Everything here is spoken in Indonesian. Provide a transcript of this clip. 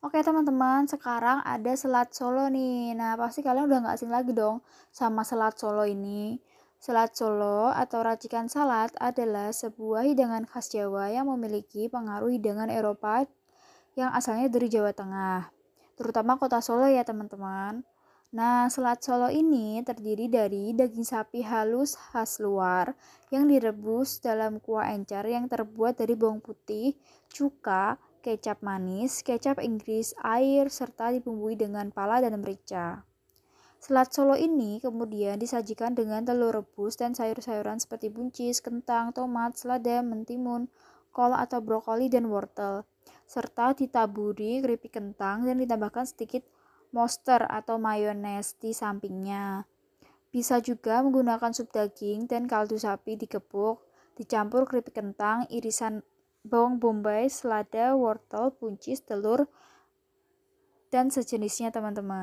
Oke teman-teman, sekarang ada selat Solo nih. Nah, pasti kalian udah nggak asing lagi dong sama selat Solo ini. Selat Solo atau racikan salad adalah sebuah hidangan khas Jawa yang memiliki pengaruh hidangan Eropa yang asalnya dari Jawa Tengah, terutama kota Solo ya teman-teman. Nah, selat Solo ini terdiri dari daging sapi halus khas luar yang direbus dalam kuah encer yang terbuat dari bawang putih, cuka, kecap manis, kecap Inggris, air, serta dibumbui dengan pala dan merica. Selat Solo ini kemudian disajikan dengan telur rebus dan sayur-sayuran seperti buncis, kentang, tomat, selada, mentimun, kol atau brokoli dan wortel, serta ditaburi keripik kentang dan ditambahkan sedikit monster atau mayones di sampingnya. Bisa juga menggunakan sup daging dan kaldu sapi digepuk, dicampur keripik kentang, irisan bawang bombay, selada, wortel, buncis, telur, dan sejenisnya teman-teman.